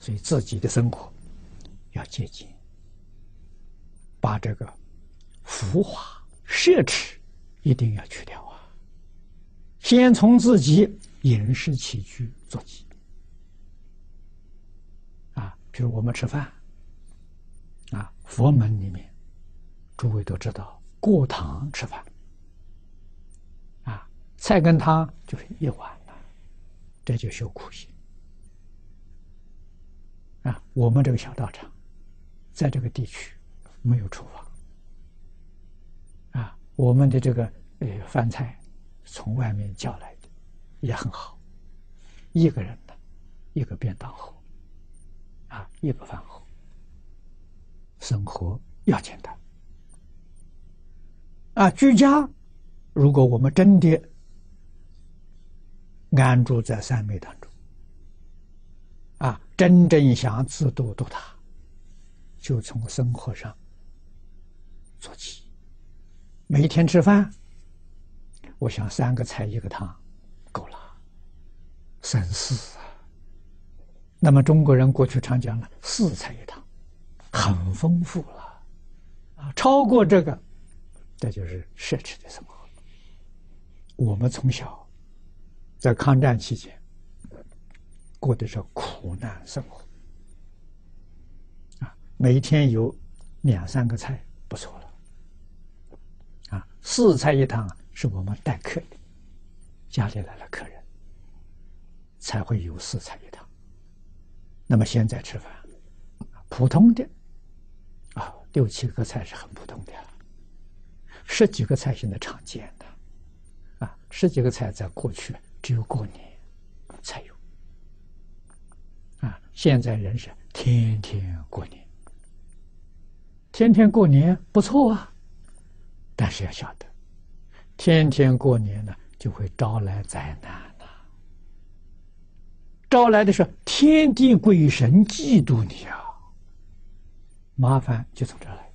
所以自己的生活要节俭，把这个浮华奢侈一定要去掉啊！先从自己饮食起居做起啊，比如我们吃饭啊，佛门里面，诸位都知道过堂吃饭啊，菜跟汤就是一碗了，这就修苦行。我们这个小道场，在这个地区没有厨房。啊，我们的这个呃饭菜从外面叫来的，也很好，一个人的，一个便当盒，啊，一个饭盒，生活要简单。啊，居家，如果我们真的安住在三昧当中。真正想自度度他，就从生活上做起。每天吃饭，我想三个菜一个汤够了，省事啊。那么中国人过去常讲了四菜一汤，很丰富了啊。超过这个，这就是奢侈的生活。我们从小在抗战期间。过的是苦难生活，啊，每天有两三个菜不错了，啊，四菜一汤是我们待客的，家里来了客人，才会有四菜一汤。那么现在吃饭，普通的，啊，六七个菜是很普通的，十几个菜现在常见的，啊，十几个菜在过去只有过年才有。现在人是天天过年，天天过年不错啊，但是要晓得，天天过年呢，就会招来灾难呐。招来的是天地鬼神嫉妒你啊，麻烦就从这来。